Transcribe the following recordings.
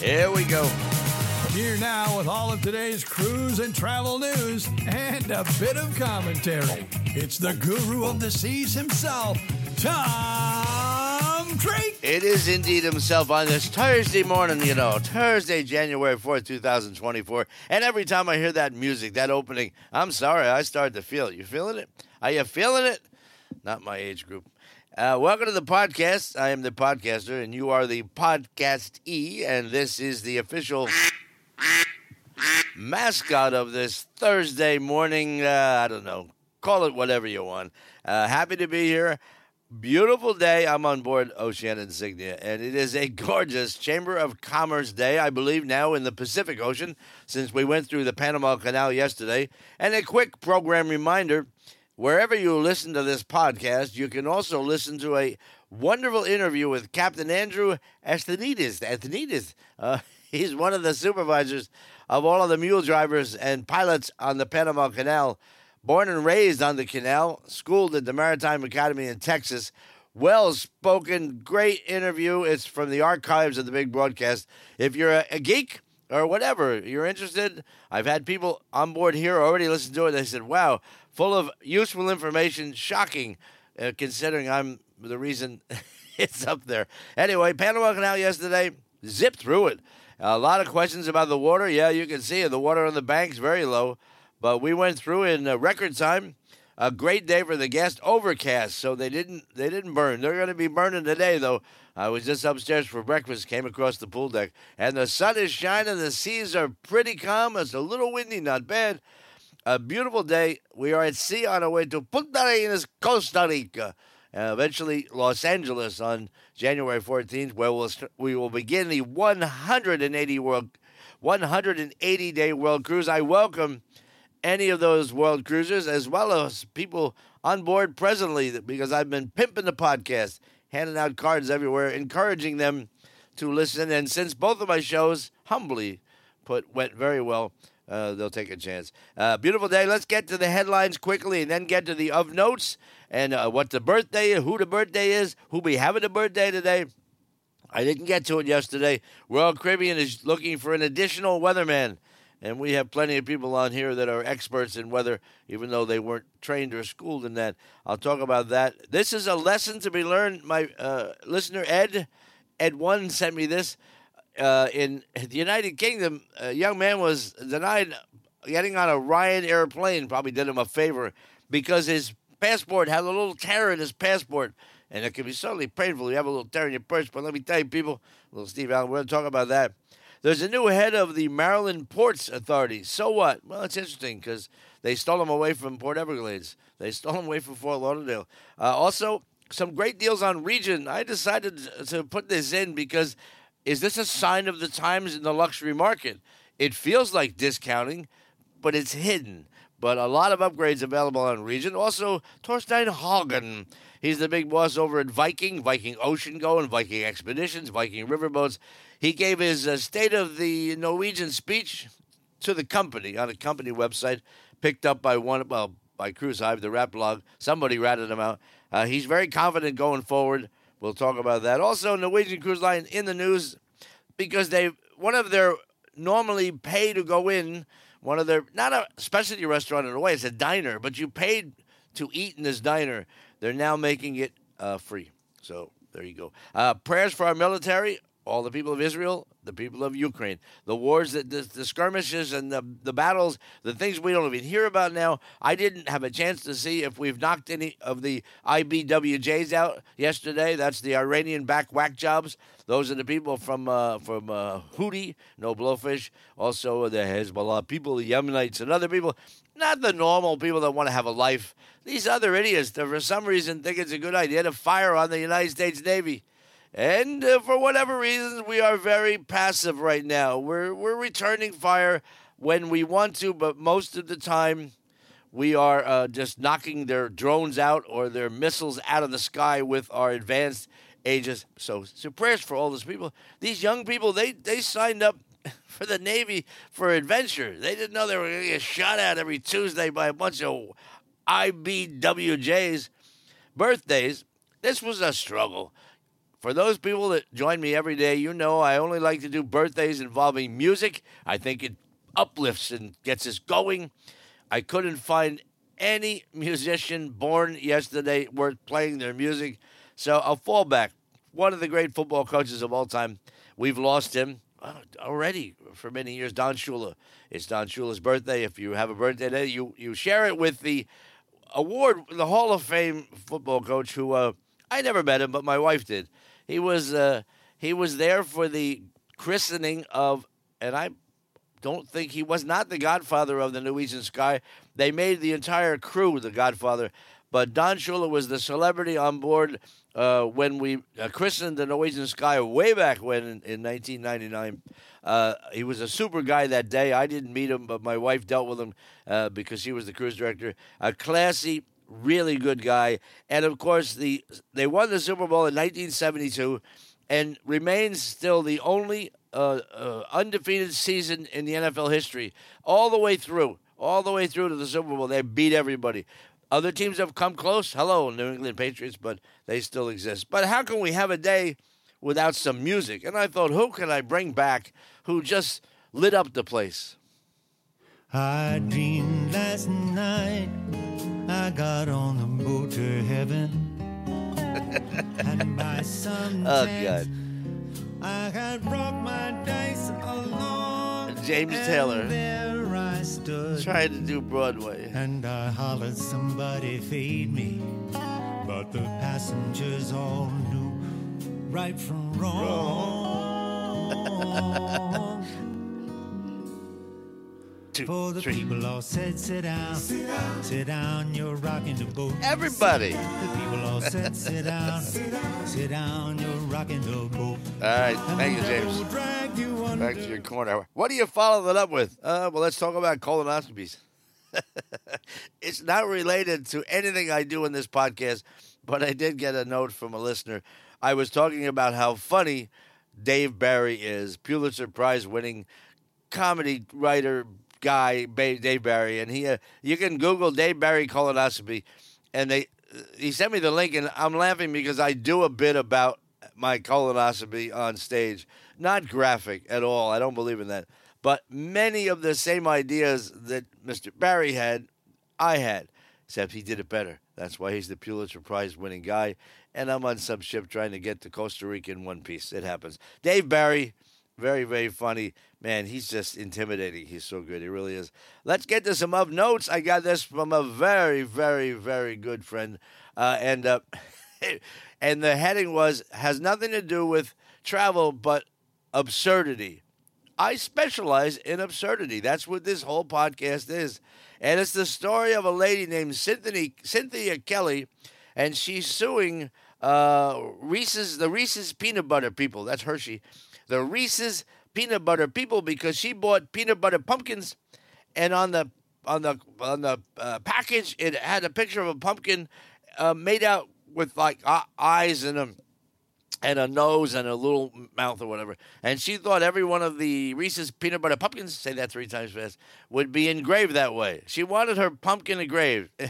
Here we go. Here now with all of today's cruise and travel news and a bit of commentary. It's the guru of the seas himself, Tom Drake. It is indeed himself on this Thursday morning, you know, Thursday, January 4th, 2024. And every time I hear that music, that opening, I'm sorry, I start to feel it. You feeling it? Are you feeling it? Not my age group. Uh, welcome to the podcast. I am the podcaster, and you are the podcast E, and this is the official mascot of this Thursday morning. Uh, I don't know, call it whatever you want. Uh, happy to be here. Beautiful day. I'm on board Ocean Insignia, and it is a gorgeous Chamber of Commerce day, I believe, now in the Pacific Ocean, since we went through the Panama Canal yesterday. And a quick program reminder wherever you listen to this podcast, you can also listen to a wonderful interview with Captain Andrew Estanides. Estanides. Uh, he's one of the supervisors of all of the mule drivers and pilots on the Panama Canal. Born and raised on the canal, schooled at the Maritime Academy in Texas. Well spoken, great interview. It's from the archives of the big broadcast. If you're a, a geek or whatever, you're interested, I've had people on board here already listen to it. They said, wow, full of useful information, shocking, uh, considering I'm the reason it's up there. Anyway, Panama Canal yesterday, zipped through it. A lot of questions about the water. Yeah, you can see it. The water on the bank's very low. But we went through in uh, record time. A great day for the guests. Overcast, so they didn't they didn't burn. They're going to be burning today, though. I was just upstairs for breakfast. Came across the pool deck, and the sun is shining. The seas are pretty calm. It's a little windy, not bad. A beautiful day. We are at sea on our way to Punta Arenas, Costa Rica. and eventually, Los Angeles on January 14th, where we'll st- we will begin the 180 world 180 day world cruise. I welcome any of those world cruisers, as well as people on board presently, because I've been pimping the podcast, handing out cards everywhere, encouraging them to listen. And since both of my shows, humbly put, went very well, uh, they'll take a chance. Uh, beautiful day. Let's get to the headlines quickly and then get to the of notes and uh, what the birthday who the birthday is, who be having a birthday today. I didn't get to it yesterday. Royal Caribbean is looking for an additional weatherman. And we have plenty of people on here that are experts in weather, even though they weren't trained or schooled in that. I'll talk about that. This is a lesson to be learned. My uh, listener, Ed, Ed One, sent me this. Uh, in the United Kingdom, a young man was denied getting on a Ryanair plane, probably did him a favor, because his passport had a little tear in his passport. And it can be certainly painful. You have a little tear in your purse, but let me tell you, people, little Steve Allen, we're going to talk about that. There's a new head of the Maryland Ports Authority. So what? Well, it's interesting because they stole him away from Port Everglades. They stole him away from Fort Lauderdale. Uh, also, some great deals on Regent. I decided to put this in because is this a sign of the times in the luxury market? It feels like discounting, but it's hidden. But a lot of upgrades available on Regent. Also, Torstein Hagen. He's the big boss over at Viking, Viking Ocean Go, and Viking Expeditions, Viking Riverboats. He gave his uh, State of the Norwegian speech to the company on a company website, picked up by one, well, by Cruise Hive, the rap blog. Somebody ratted him out. Uh, he's very confident going forward. We'll talk about that. Also, Norwegian Cruise Line in the news because they one of their normally pay to go in one of their not a specialty restaurant in a way, it's a diner, but you paid to eat in this diner. They're now making it uh, free. So there you go. Uh, prayers for our military, all the people of Israel, the people of Ukraine, the wars, that the, the, skirmishes, and the, the battles, the things we don't even hear about now. I didn't have a chance to see if we've knocked any of the IBWJs out yesterday. That's the Iranian back whack jobs. Those are the people from uh, from uh, Houthi, no blowfish. Also the Hezbollah people, the Yemenites, and other people. Not the normal people that want to have a life. These other idiots that for some reason think it's a good idea to fire on the United States Navy. And uh, for whatever reasons, we are very passive right now. We're, we're returning fire when we want to, but most of the time, we are uh, just knocking their drones out or their missiles out of the sky with our advanced Aegis. So, so prayers for all those people. These young people, they, they signed up for the Navy for adventure. They didn't know they were going to get shot at every Tuesday by a bunch of IBWJs. Birthdays, this was a struggle for those people that join me every day, you know I only like to do birthdays involving music. I think it uplifts and gets us going. I couldn't find any musician born yesterday worth playing their music. So I'll fall back. One of the great football coaches of all time. We've lost him uh, already for many years. Don Shula. It's Don Shula's birthday. If you have a birthday today, you, you share it with the award, the Hall of Fame football coach who uh, I never met him, but my wife did. He was uh, he was there for the christening of, and I don't think he was not the godfather of the Norwegian Sky. They made the entire crew the godfather, but Don Shula was the celebrity on board uh, when we uh, christened the Norwegian Sky way back when in, in 1999. Uh, he was a super guy that day. I didn't meet him, but my wife dealt with him uh, because she was the cruise director. A classy, really good guy, and of course the they won the Super Bowl in 1972, and remains still the only uh, uh, undefeated season in the NFL history, all the way through, all the way through to the Super Bowl. They beat everybody. Other teams have come close. Hello, New England Patriots, but they still exist. But how can we have a day without some music? And I thought, who can I bring back who just lit up the place? I dreamed last night I got on the boat to heaven. and by some Oh, God. I had brought my dice along. James Taylor. There I stood. Trying to do Broadway. And I hollered, somebody feed me. But the passengers all knew right from wrong. Two, For the three. people all said, sit down. Sit down, you're rocking the boat. Everybody. The people all said, sit down. Sit down, you're rocking the boat. All right. And Thank you, James. drag you under Back to your corner. What do you follow that up with? Uh, well, let's talk about colonoscopies. it's not related to anything I do in this podcast, but I did get a note from a listener. I was talking about how funny Dave Barry is, Pulitzer Prize winning comedy writer guy, Dave Barry, and he uh, you can Google Dave Barry colonoscopy, and they he sent me the link, and I'm laughing because I do a bit about my colonoscopy on stage, not graphic at all. I don't believe in that, but many of the same ideas that Mr. Barry had, I had, except he did it better. That's why he's the Pulitzer Prize winning guy, and I'm on some ship trying to get to Costa Rica in one piece. It happens. Dave Barry. Very, very funny. Man, he's just intimidating. He's so good. He really is. Let's get to some of notes. I got this from a very, very, very good friend. Uh, and uh, and the heading was has nothing to do with travel, but absurdity. I specialize in absurdity. That's what this whole podcast is. And it's the story of a lady named Cynthia, Cynthia Kelly, and she's suing uh, Reese's, the Reese's peanut butter people. That's Hershey. The Reese's peanut butter people because she bought peanut butter pumpkins, and on the on the on the uh, package it had a picture of a pumpkin uh, made out with like uh, eyes and a and a nose and a little mouth or whatever. And she thought every one of the Reese's peanut butter pumpkins, say that three times fast, would be engraved that way. She wanted her pumpkin engraved.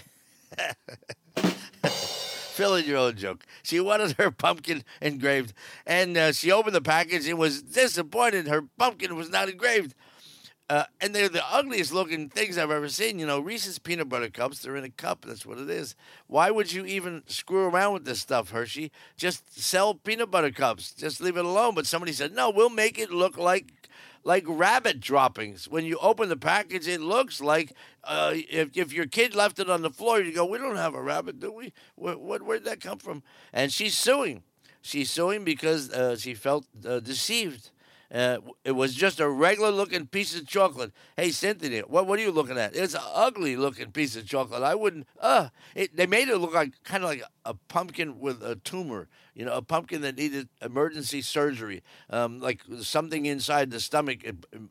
Fill in your own joke. She wanted her pumpkin engraved, and uh, she opened the package and was disappointed her pumpkin was not engraved. Uh, and they're the ugliest looking things I've ever seen. You know, Reese's peanut butter cups, they're in a cup. That's what it is. Why would you even screw around with this stuff, Hershey? Just sell peanut butter cups. Just leave it alone. But somebody said, no, we'll make it look like like rabbit droppings. When you open the package, it looks like uh, if, if your kid left it on the floor, you go, we don't have a rabbit, do we? Where, where, where'd that come from? And she's suing. She's suing because uh, she felt uh, deceived. Uh, it was just a regular looking piece of chocolate. Hey, Cynthia, what what are you looking at? It's an ugly looking piece of chocolate. I wouldn't. Uh, it, they made it look like kind of like a, pumpkin with a tumor. You know, a pumpkin that needed emergency surgery, um, like something inside the stomach.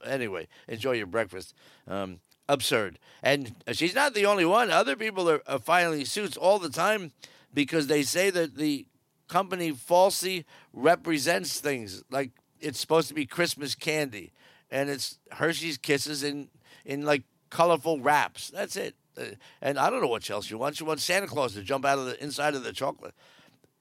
Anyway, enjoy your breakfast. Um, absurd. And she's not the only one. Other people are, are filing suits all the time because they say that the company falsely represents things like it's supposed to be Christmas candy, and it's Hershey's Kisses in in like colorful wraps. That's it. Uh, and I don't know what else she wants. She wants Santa Claus to jump out of the inside of the chocolate.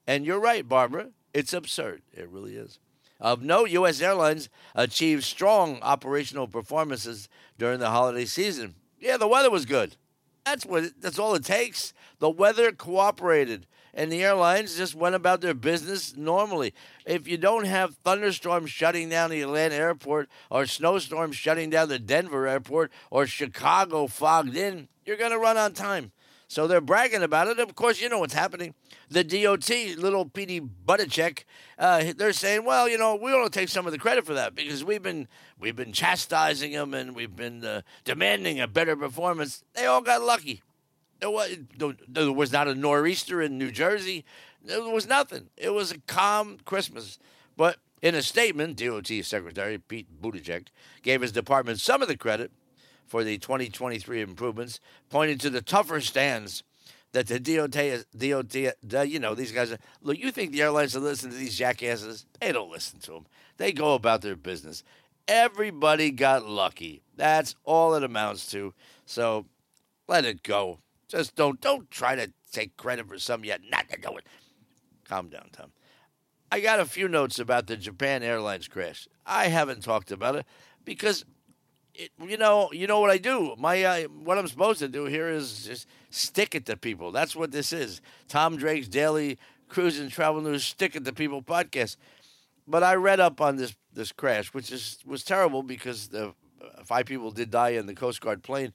And you're right, Barbara. It's absurd. It really is. Of note, U.S. Airlines achieved strong operational performances during the holiday season. Yeah, the weather was good. That's what. That's all it takes. The weather cooperated, and the airlines just went about their business normally. If you don't have thunderstorms shutting down the Atlanta airport, or snowstorms shutting down the Denver airport, or Chicago fogged in, you're going to run on time. So they're bragging about it. Of course, you know what's happening. The DOT, little Petey Buttigieg, uh, they're saying, well, you know, we want to take some of the credit for that because we've been we've been chastising them and we've been uh, demanding a better performance. They all got lucky. There was, there was not a nor'easter in New Jersey. There was nothing. It was a calm Christmas. But in a statement, DOT Secretary Pete Buttigieg gave his department some of the credit for the 2023 improvements, pointing to the tougher stands that the DOT, DOT, you know, these guys are. Look, you think the airlines are listening to these jackasses? They don't listen to them. They go about their business. Everybody got lucky. That's all it amounts to. So let it go. Just don't don't try to take credit for something yet not to do. Calm down, Tom. I got a few notes about the Japan Airlines crash. I haven't talked about it because it, you know, you know what I do. My uh, what I'm supposed to do here is just stick it to people. That's what this is. Tom Drake's daily cruise and travel news stick it to people podcast. But I read up on this this crash, which is was terrible because the uh, five people did die in the Coast Guard plane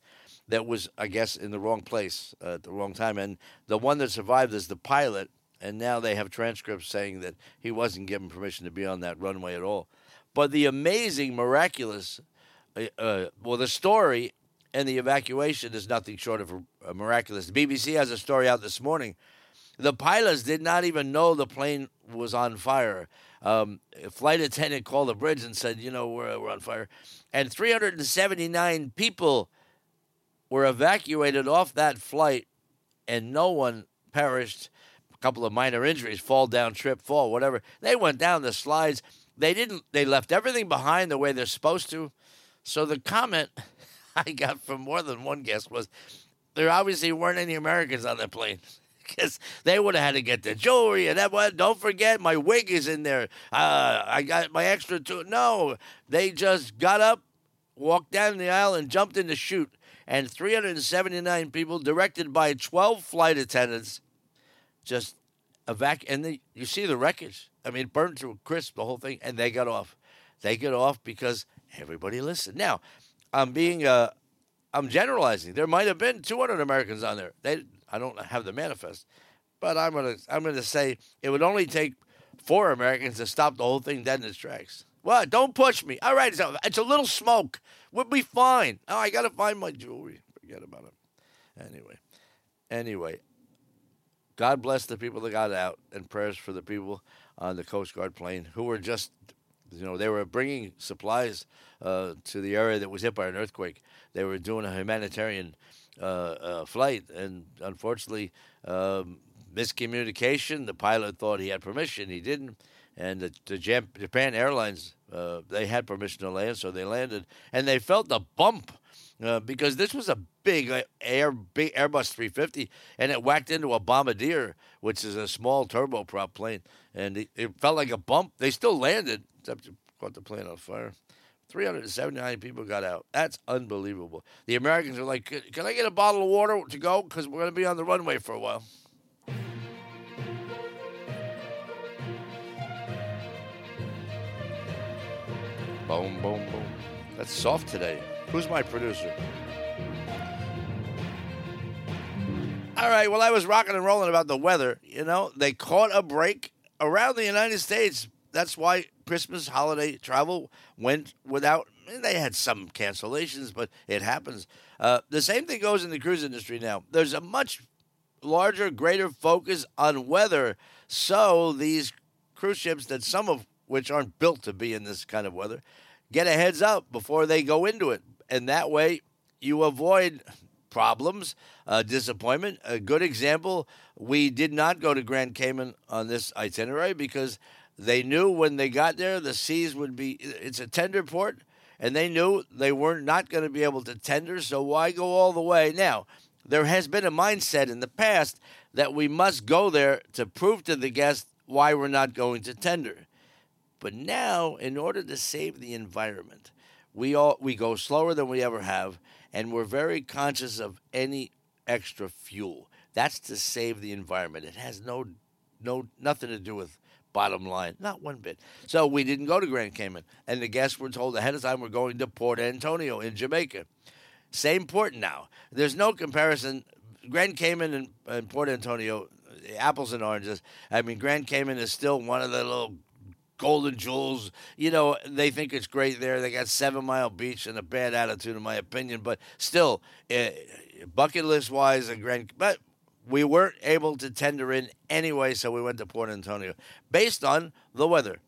that was, I guess, in the wrong place uh, at the wrong time. And the one that survived is the pilot. And now they have transcripts saying that he wasn't given permission to be on that runway at all. But the amazing, miraculous uh, uh, well, the story and the evacuation is nothing short of miraculous. The BBC has a story out this morning. The pilots did not even know the plane was on fire. Um, a flight attendant called the bridge and said, "You know, we're, we're on fire," and 379 people were evacuated off that flight, and no one perished. A couple of minor injuries, fall down, trip, fall, whatever. They went down the slides. They didn't. They left everything behind the way they're supposed to. So the comment I got from more than one guest was there obviously weren't any Americans on the plane because they would have had to get the jewelry and that. What? Don't forget, my wig is in there. Uh, I got my extra two. No, they just got up, walked down the aisle, and jumped in the chute. And 379 people, directed by 12 flight attendants, just evac. And they, you see the wreckage. I mean, burned to a crisp, the whole thing, and they got off. They got off because Everybody listened. Now, I'm being, uh, I'm generalizing. There might have been 200 Americans on there. They, I don't have the manifest, but I'm gonna, I'm gonna say it would only take four Americans to stop the whole thing dead in its tracks. What? Don't push me. All right, it's a, it's a little smoke. We'll be fine. Oh, I gotta find my jewelry. Forget about it. Anyway, anyway, God bless the people that got out, and prayers for the people on the Coast Guard plane who were just you know, they were bringing supplies uh, to the area that was hit by an earthquake. They were doing a humanitarian uh, uh, flight, and unfortunately, um, miscommunication. The pilot thought he had permission, he didn't. And the, the Japan Airlines, uh, they had permission to land, so they landed, and they felt the bump. Uh, because this was a big air big Airbus 350, and it whacked into a Bombardier, which is a small turboprop plane, and it, it, felt like a bump. They still landed, except caught the plane on fire. 379 people got out. That's unbelievable. The Americans are like, can I get a bottle of water to go? Because we're going to be on the runway for a while. Boom, boom, boom. That's soft today. Who's my producer? All right, well, I was rocking and rolling about the weather. You know, they caught a break around the United States. That's why Christmas holiday travel went without. They had some cancellations, but it happens. Uh, the same thing goes in the cruise industry now. There's a much larger, greater focus on weather. So these cruise ships, that some of which aren't built to be in this kind of weather, get a heads up before they go into it. And that way you avoid problems, uh, disappointment. A good example we did not go to Grand Cayman on this itinerary because they knew when they got there the seas would be, it's a tender port, and they knew they were not going to be able to tender, so why go all the way? Now, there has been a mindset in the past that we must go there to prove to the guest why we're not going to tender. But now, in order to save the environment, we all we go slower than we ever have, and we're very conscious of any extra fuel. That's to save the environment. It has no no nothing to do with bottom line, not one bit. So we didn't go to Grand Cayman, and the guests were told ahead of time we're going to Port Antonio in Jamaica. Same port now. There's no comparison. Grand Cayman and, and Port Antonio, uh, apples and oranges. I mean, Grand Cayman is still one of the little golden jewels. You know, they think it's great there. They got Seven Mile Beach and a bad attitude, in my opinion. But still, uh, bucket list wise, a grand. But we weren't able to tender in anyway, so we went to Port Antonio based on the weather.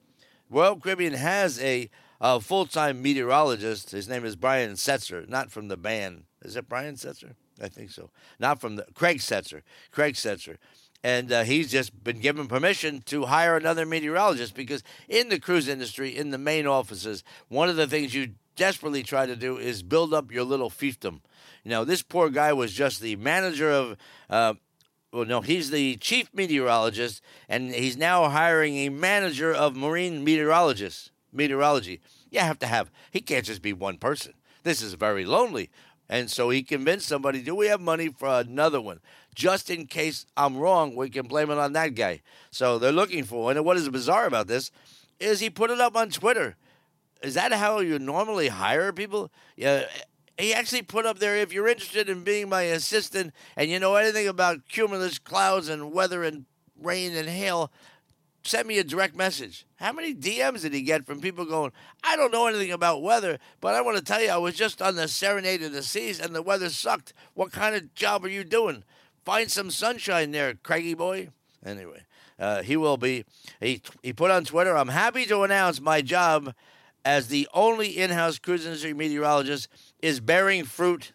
Royal Caribbean has a, a full time meteorologist. His name is Brian Setzer, not from the band. Is it Brian Setzer? I think so. Not from the Craig Setzer. Craig Setzer. And uh, he's just been given permission to hire another meteorologist because in the cruise industry, in the main offices, one of the things you desperately try to do is build up your little fiefdom. You know, this poor guy was just the manager of uh, well, no, he's the chief meteorologist, and he's now hiring a manager of marine meteorologists. Meteorology. You have to have. He can't just be one person. This is very lonely, and so he convinced somebody. Do we have money for another one? Just in case I'm wrong, we can blame it on that guy. So they're looking for one. And what is bizarre about this is he put it up on Twitter. Is that how you normally hire people? Yeah, he actually put up there if you're interested in being my assistant and you know anything about cumulus clouds and weather and rain and hail, send me a direct message. How many DMs did he get from people going, I don't know anything about weather, but I want to tell you, I was just on the Serenade of the Seas and the weather sucked. What kind of job are you doing? Find some sunshine there, Craigie boy. Anyway, uh, he will be. He, he put on Twitter, I'm happy to announce my job as the only in house cruise industry meteorologist is bearing fruit,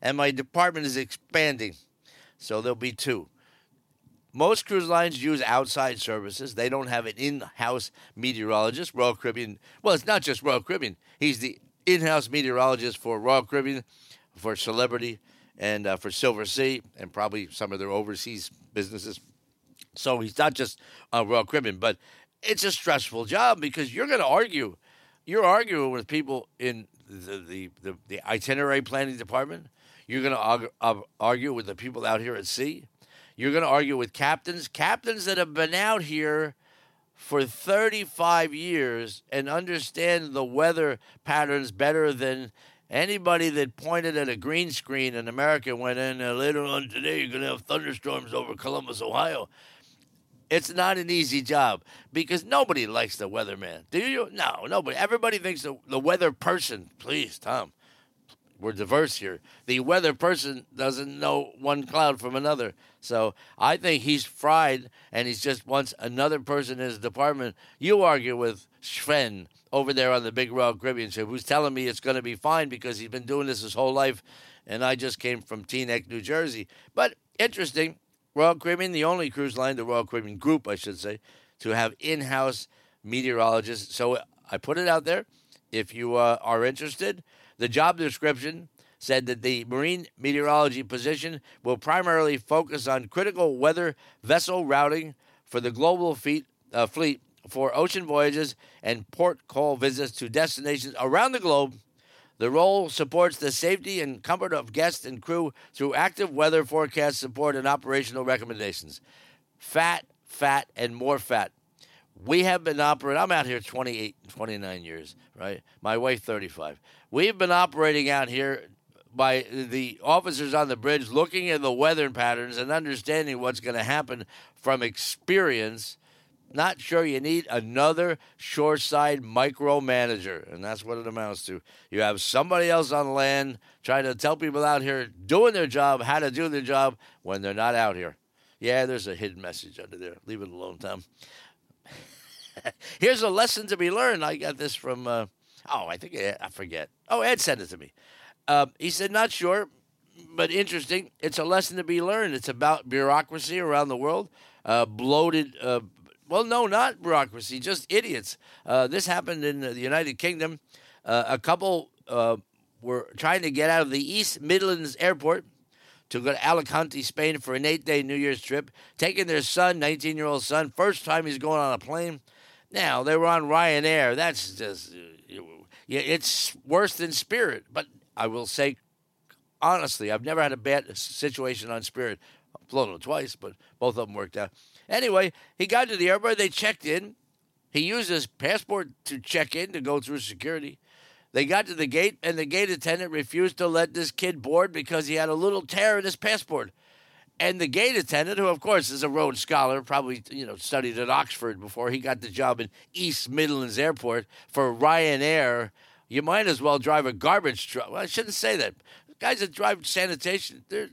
and my department is expanding. So there'll be two. Most cruise lines use outside services. They don't have an in house meteorologist. Royal Caribbean, well, it's not just Royal Caribbean. He's the in house meteorologist for Royal Caribbean, for Celebrity, and uh, for Silversea, and probably some of their overseas businesses. So he's not just uh, Royal Caribbean, but it's a stressful job because you're going to argue you're arguing with people in the, the, the, the itinerary planning department. You're going to argue, argue with the people out here at sea. You're going to argue with captains, captains that have been out here for 35 years and understand the weather patterns better than anybody that pointed at a green screen in America went in uh, later on today, you're going to have thunderstorms over Columbus, Ohio. It's not an easy job because nobody likes the weatherman. Do you? No, nobody. Everybody thinks the, the weather person. Please, Tom, we're diverse here. The weather person doesn't know one cloud from another. So I think he's fried and he's just wants another person in his department. You argue with Sven over there on the Big Royal Caribbean ship who's telling me it's going to be fine because he's been doing this his whole life. And I just came from Teaneck, New Jersey. But interesting Royal Caribbean, the only cruise line, the Royal Caribbean group, I should say, to have in house meteorologists. So I put it out there. If you uh, are interested, the job description said that the marine meteorology position will primarily focus on critical weather vessel routing for the global fleet, uh, fleet for ocean voyages and port call visits to destinations around the globe the role supports the safety and comfort of guests and crew through active weather forecast support and operational recommendations. Fat, fat, and more fat. We have been operating, I'm out here 28, 29 years, right? My wife, 35. We've been operating out here by the officers on the bridge looking at the weather patterns and understanding what's going to happen from experience not sure you need another shoreside micromanager. And that's what it amounts to. You have somebody else on land trying to tell people out here doing their job how to do their job when they're not out here. Yeah, there's a hidden message under there. Leave it alone, Tom. Here's a lesson to be learned. I got this from, uh, oh, I think, I forget. Oh, Ed sent it to me. Uh, he said, not sure, but interesting. It's a lesson to be learned. It's about bureaucracy around the world, uh, bloated uh, well, no, not bureaucracy, just idiots. Uh, this happened in the United Kingdom. Uh, a couple uh, were trying to get out of the East Midlands Airport to go to Alicante, Spain for an eight day New Year's trip, taking their son, 19 year old son, first time he's going on a plane. Now, they were on Ryanair. That's just, uh, it's worse than Spirit. But I will say, honestly, I've never had a bad situation on Spirit. I've flown them twice, but both of them worked out. Anyway, he got to the airport. They checked in. He used his passport to check in to go through security. They got to the gate, and the gate attendant refused to let this kid board because he had a little tear in his passport. And the gate attendant, who of course is a Rhodes Scholar, probably you know studied at Oxford before he got the job in East Midlands Airport for Ryanair, you might as well drive a garbage truck. Well, I shouldn't say that. Guys that drive sanitation, they're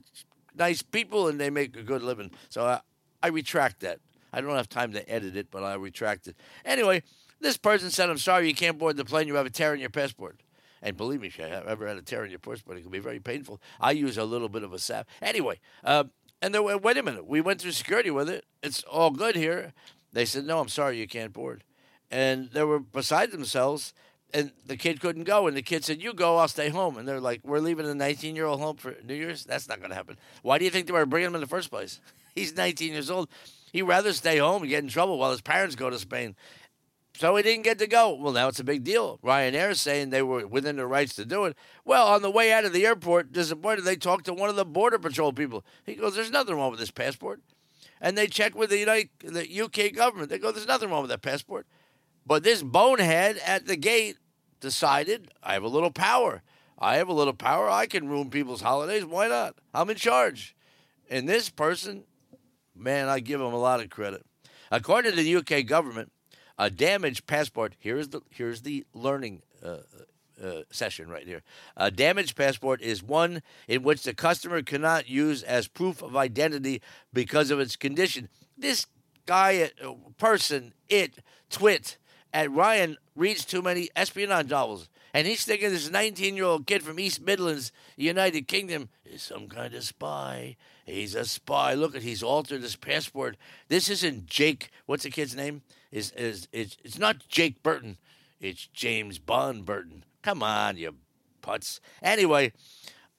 nice people and they make a good living. So I, I retract that. I don't have time to edit it, but I retract it. Anyway, this person said, I'm sorry you can't board the plane. You have a tear in your passport. And believe me, if you ever had a tear in your passport, it can be very painful. I use a little bit of a sap. Anyway, uh, and then, wait a minute. We went through security with it. It's all good here. They said, no, I'm sorry, you can't board. And they were beside themselves. And the kid couldn't go. And the kid said, You go, I'll stay home. And they're like, We're leaving a 19 year old home for New Year's? That's not going to happen. Why do you think they were bringing him in the first place? He's 19 years old. He'd rather stay home and get in trouble while his parents go to Spain. So he didn't get to go. Well, now it's a big deal. Ryanair is saying they were within their rights to do it. Well, on the way out of the airport, disappointed, they talked to one of the Border Patrol people. He goes, There's nothing wrong with this passport. And they check with the, United, the UK government. They go, There's nothing wrong with that passport. But this bonehead at the gate decided, I have a little power. I have a little power. I can ruin people's holidays. Why not? I'm in charge. And this person, man, I give him a lot of credit. According to the UK government, a damaged passport. Here's the here's the learning uh, uh, session right here. A damaged passport is one in which the customer cannot use as proof of identity because of its condition. This guy, uh, person, it, twit, at Ryan reads too many espionage novels. And he's thinking this 19 year old kid from East Midlands, United Kingdom, is some kind of spy. He's a spy. Look at he's altered his passport. This isn't Jake. What's the kid's name? Is is it's it's not Jake Burton. It's James Bond Burton. Come on, you putz. Anyway,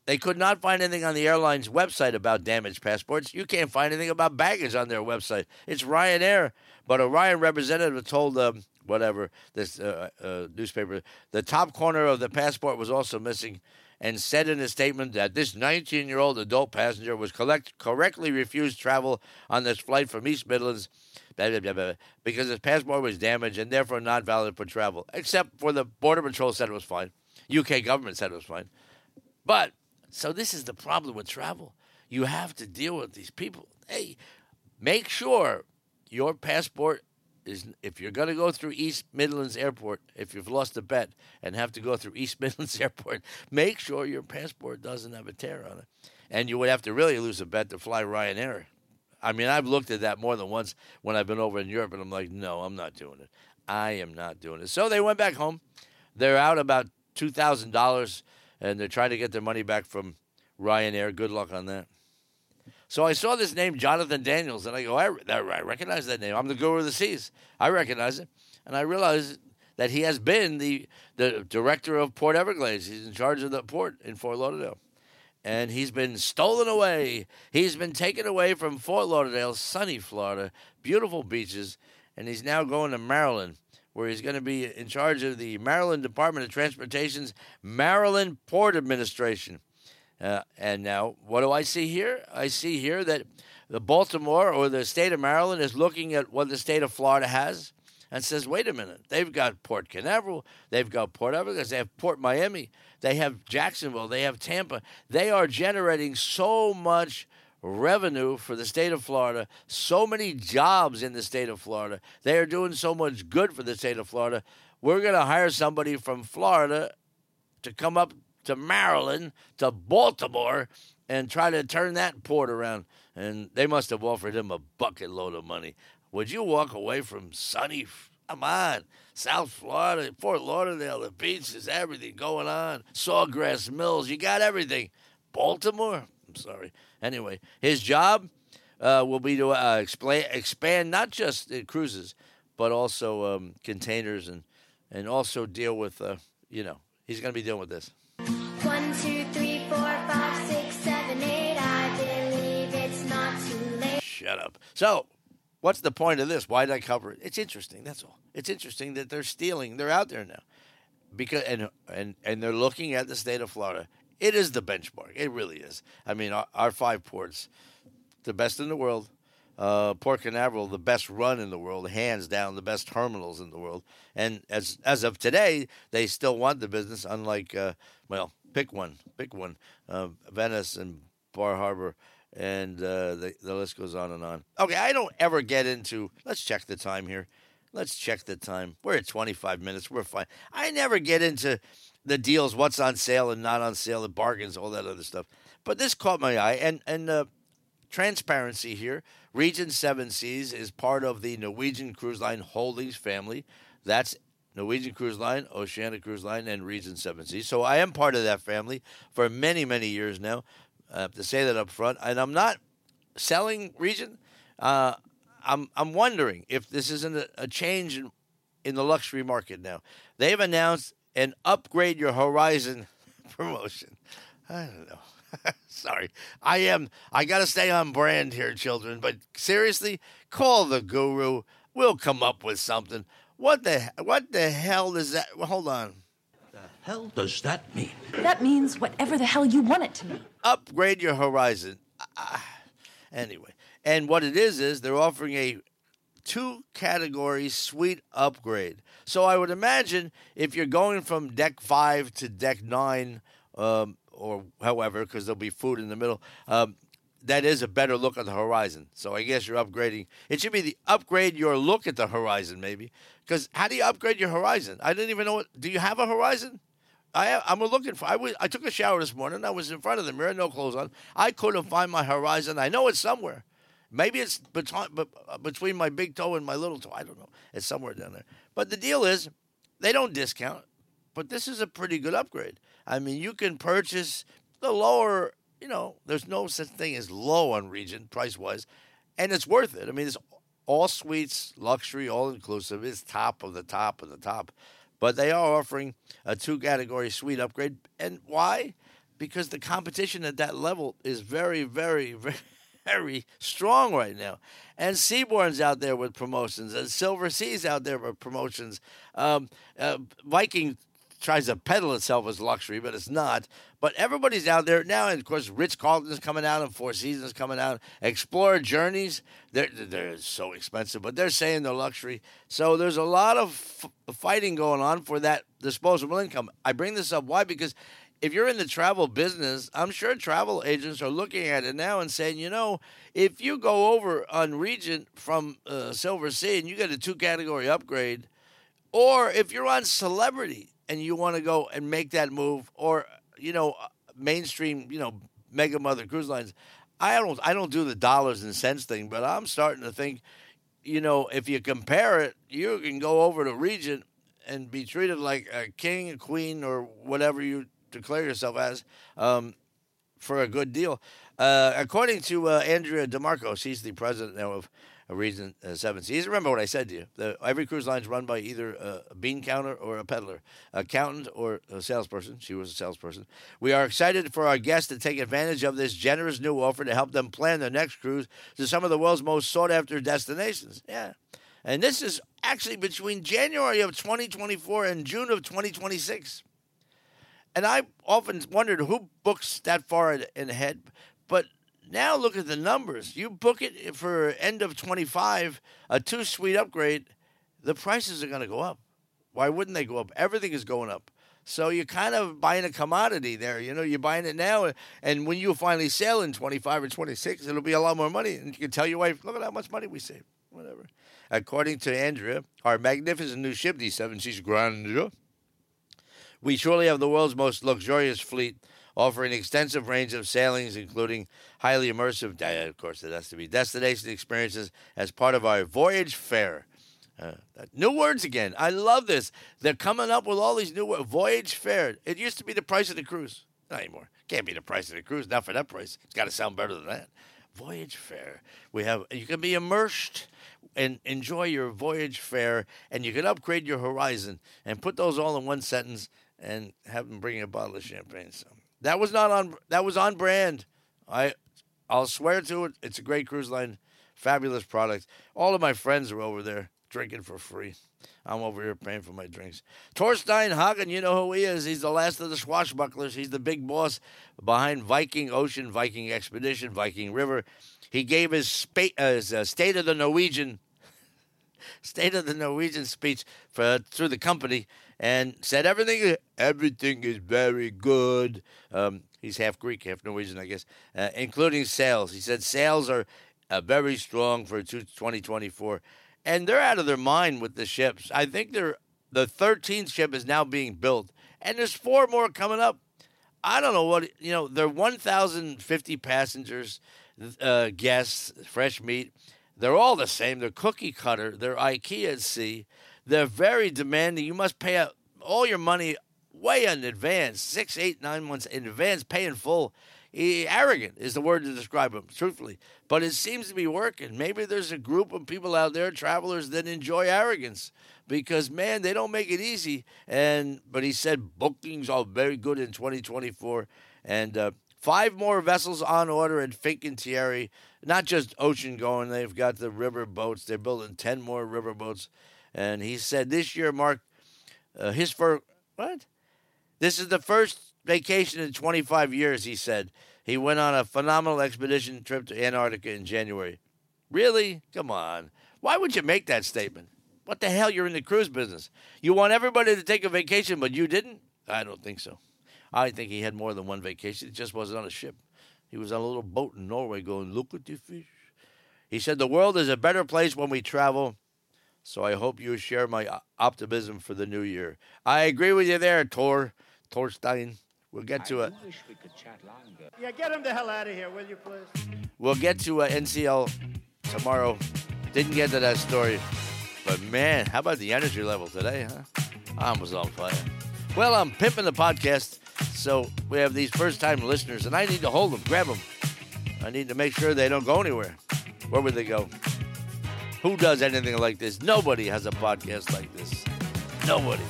they could not find anything on the airline's website about damaged passports. You can't find anything about baggage on their website. It's Ryanair. But a Ryan representative told um, whatever this uh, uh, newspaper the top corner of the passport was also missing and said in a statement that this 19 year old adult passenger was collect- correctly refused travel on this flight from East Midlands blah, blah, blah, because his passport was damaged and therefore not valid for travel, except for the Border Patrol said it was fine. UK government said it was fine. But, so this is the problem with travel. You have to deal with these people. Hey, make sure your passport is if you're going to go through East Midlands Airport, if you've lost a bet and have to go through East Midlands Airport, make sure your passport doesn't have a tear on it. And you would have to really lose a bet to fly Ryanair. I mean, I've looked at that more than once when I've been over in Europe, and I'm like, no, I'm not doing it. I am not doing it. So they went back home. They're out about two thousand dollars, and they're trying to get their money back from Ryanair. Good luck on that. So I saw this name, Jonathan Daniels, and I go, I, I recognize that name. I'm the guru of the seas. I recognize it. And I realized that he has been the, the director of Port Everglades. He's in charge of the port in Fort Lauderdale. And he's been stolen away. He's been taken away from Fort Lauderdale, sunny Florida, beautiful beaches, and he's now going to Maryland, where he's going to be in charge of the Maryland Department of Transportation's Maryland Port Administration. Uh, and now, what do I see here? I see here that the Baltimore or the state of Maryland is looking at what the state of Florida has and says, wait a minute, they've got Port Canaveral, they've got Port Everglades, they have Port Miami, they have Jacksonville, they have Tampa. They are generating so much revenue for the state of Florida, so many jobs in the state of Florida. They are doing so much good for the state of Florida. We're going to hire somebody from Florida to come up to Maryland, to Baltimore, and try to turn that port around. And they must have offered him a bucket load of money. Would you walk away from sunny, come on, South Florida, Fort Lauderdale, the beaches, everything going on, Sawgrass Mills, you got everything. Baltimore? I'm sorry. Anyway, his job uh, will be to uh, explain, expand not just cruises, but also um, containers and, and also deal with, uh, you know, he's going to be dealing with this. Eight. up. So, what's the point of this? Why did I cover it? It's interesting. That's all. It's interesting that they're stealing. They're out there now, because and and and they're looking at the state of Florida. It is the benchmark. It really is. I mean, our, our five ports, the best in the world. Uh, Port Canaveral, the best run in the world, hands down, the best terminals in the world. And as as of today, they still want the business. Unlike, uh, well, pick one, pick one, uh, Venice and Bar Harbor, and uh, the the list goes on and on. Okay, I don't ever get into. Let's check the time here. Let's check the time. We're at 25 minutes. We're fine. I never get into the deals, what's on sale and not on sale, the bargains, all that other stuff. But this caught my eye, and and uh, transparency here. Regent Seven Seas is part of the Norwegian Cruise Line Holdings family. That's Norwegian Cruise Line, Oceania Cruise Line, and Regent Seven Seas. So I am part of that family for many, many years now. I have to say that up front. And I'm not selling Regent. Uh, I'm I'm wondering if this isn't a, a change in, in the luxury market now. They've announced an upgrade your horizon promotion. I don't know. Sorry. I am I got to stay on brand here children, but seriously, call the guru. We'll come up with something. What the what the hell does that Hold on. The hell does that mean? That means whatever the hell you want it to mean. Upgrade your horizon. Uh, anyway, and what it is is they're offering a two category suite upgrade. So I would imagine if you're going from deck five to deck nine, um, or however, because there'll be food in the middle. Um, that is a better look at the horizon. So I guess you're upgrading. It should be the upgrade your look at the horizon, maybe. Because how do you upgrade your horizon? I didn't even know. What, do you have a horizon? I I'm looking for. I was. I took a shower this morning. I was in front of the mirror, no clothes on. I couldn't find my horizon. I know it's somewhere. Maybe it's between uh, between my big toe and my little toe. I don't know. It's somewhere down there. But the deal is, they don't discount. But this is a pretty good upgrade. I mean, you can purchase the lower, you know, there's no such thing as low on Regent price wise, and it's worth it. I mean, it's all suites, luxury, all inclusive. It's top of the top of the top. But they are offering a two category suite upgrade. And why? Because the competition at that level is very, very, very, very strong right now. And Seabourn's out there with promotions, and Silversea's out there with promotions. Um, uh, Viking tries to peddle itself as luxury, but it's not. But everybody's out there now, and of course, Ritz Carlton's coming out, and Four Seasons is coming out. Explora Journeys, they're they're so expensive, but they're saying they're luxury. So there's a lot of f- fighting going on for that disposable income. I bring this up why because if you're in the travel business, I'm sure travel agents are looking at it now and saying, you know, if you go over on Regent from uh, Silversea and you get a two category upgrade, or if you're on Celebrity and you want to go and make that move, or you know, uh, mainstream, you know, mega mother cruise lines. I don't, I don't do the dollars and cents thing, but I'm starting to think, you know, if you compare it, you can go over to Regent and be treated like a king, a queen, or whatever you declare yourself as, um, for a good deal. Uh, according to uh, Andrea DeMarco, she's the president now of a Regent uh, Seven Seas. Remember what I said to you. The, every cruise line is run by either a bean counter or a peddler, accountant or a salesperson. She was a salesperson. We are excited for our guests to take advantage of this generous new offer to help them plan their next cruise to some of the world's most sought after destinations. Yeah. And this is actually between January of 2024 and June of 2026. And I often wondered who books that far in ahead, but now look at the numbers. You book it for end of 25, a two suite upgrade, the prices are going to go up. Why wouldn't they go up? Everything is going up. So you're kind of buying a commodity there. You know, you're buying it now, and when you finally sell in 25 or 26, it'll be a lot more money. And you can tell your wife, look at how much money we saved. Whatever. According to Andrea, our magnificent new ship, the Seven Seas Grandeur, we surely have the world's most luxurious fleet offering extensive range of sailings, including highly immersive, of course, it has to be destination experiences as part of our voyage fare. Uh, new words again. I love this. They're coming up with all these new words. Voyage fare. It used to be the price of the cruise. Not anymore. Can't be the price of the cruise. Not for that price. It's got to sound better than that. Voyage fare. We have. You can be immersed and enjoy your voyage fare, and you can upgrade your horizon and put those all in one sentence and have them bring you a bottle of champagne. That was not on. That was on brand. I, I'll swear to it. It's a great cruise line Fabulous product. All of my friends are over there drinking for free. I'm over here paying for my drinks. Torstein Hagen, you know who he is. He's the last of the swashbucklers. He's the big boss behind Viking Ocean, Viking Expedition, Viking River. He gave his, spa- uh, his uh, State of the Norwegian State of the Norwegian speech for through the company and said everything everything is very good. Um, he's half Greek, half Norwegian, I guess, uh, including sales. He said sales are uh, very strong for 2024, and they're out of their mind with the ships. I think they're the 13th ship is now being built, and there's four more coming up. I don't know what you know. They're 1,050 passengers, uh, guests, fresh meat. They're all the same. They're cookie cutter. They're IKEA at sea. They're very demanding. You must pay all your money way in advance, six, eight, nine months in advance, pay in full. He, arrogant is the word to describe him, truthfully. But it seems to be working. Maybe there's a group of people out there, travelers, that enjoy arrogance because man, they don't make it easy. And but he said bookings are very good in 2024, and uh, five more vessels on order at Fincantieri. Not just ocean going; they've got the river boats. They're building ten more river boats, and he said this year marked uh, his first what? This is the first vacation in 25 years. He said he went on a phenomenal expedition trip to Antarctica in January. Really? Come on. Why would you make that statement? What the hell? You're in the cruise business. You want everybody to take a vacation, but you didn't? I don't think so. I think he had more than one vacation. It just wasn't on a ship. He was on a little boat in Norway going, Look at the fish. He said, The world is a better place when we travel. So I hope you share my optimism for the new year. I agree with you there, Tor. Torstein. We'll get to it. Yeah, get him the hell out of here, will you, please? We'll get to uh, NCL tomorrow. Didn't get to that story. But man, how about the energy level today, huh? I was on fire. Well, I'm pimping the podcast, so we have these first time listeners, and I need to hold them, grab them. I need to make sure they don't go anywhere. Where would they go? Who does anything like this? Nobody has a podcast like this. Nobody.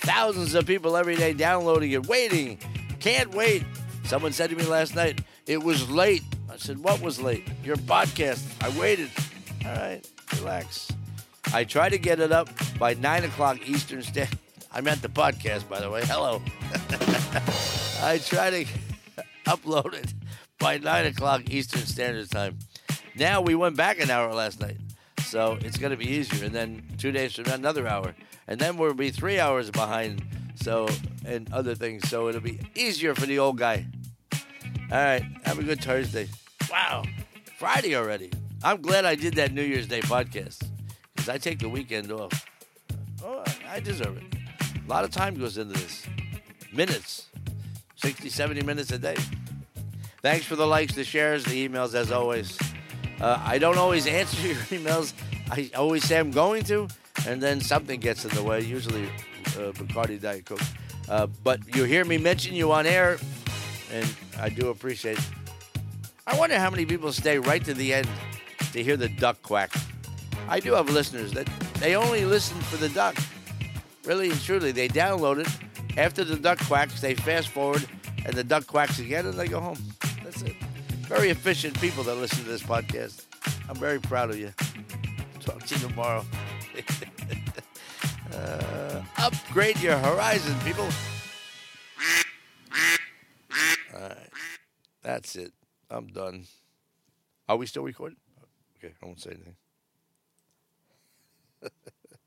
Thousands of people every day downloading it, waiting. Can't wait. Someone said to me last night, it was late. I said, What was late? Your podcast. I waited. All right, relax. I try to get it up by 9 o'clock Eastern Standard. I meant the podcast, by the way. Hello. I try to upload it by 9 o'clock Eastern Standard Time. Now we went back an hour last night. So it's going to be easier. And then two days from now, another hour. And then we'll be three hours behind. So, and other things. So it'll be easier for the old guy. All right. Have a good Thursday. Wow. Friday already. I'm glad I did that New Year's Day podcast because I take the weekend off. Oh, I deserve it. A lot of time goes into this. Minutes. 60, 70 minutes a day. Thanks for the likes, the shares, the emails, as always. Uh, I don't always answer your emails. I always say I'm going to, and then something gets in the way, usually uh, Bacardi Diet Coke. Uh, but you hear me mention you on air, and I do appreciate it. I wonder how many people stay right to the end to hear the duck quack. I do have listeners that they only listen for the duck. Really and truly, they download it. After the duck quacks, they fast forward, and the duck quacks again, and they go home. That's it. Very efficient people that listen to this podcast. I'm very proud of you. Talk to you tomorrow. uh, upgrade your horizon, people. All right. That's it. I'm done. Are we still recording? Okay, I won't say anything.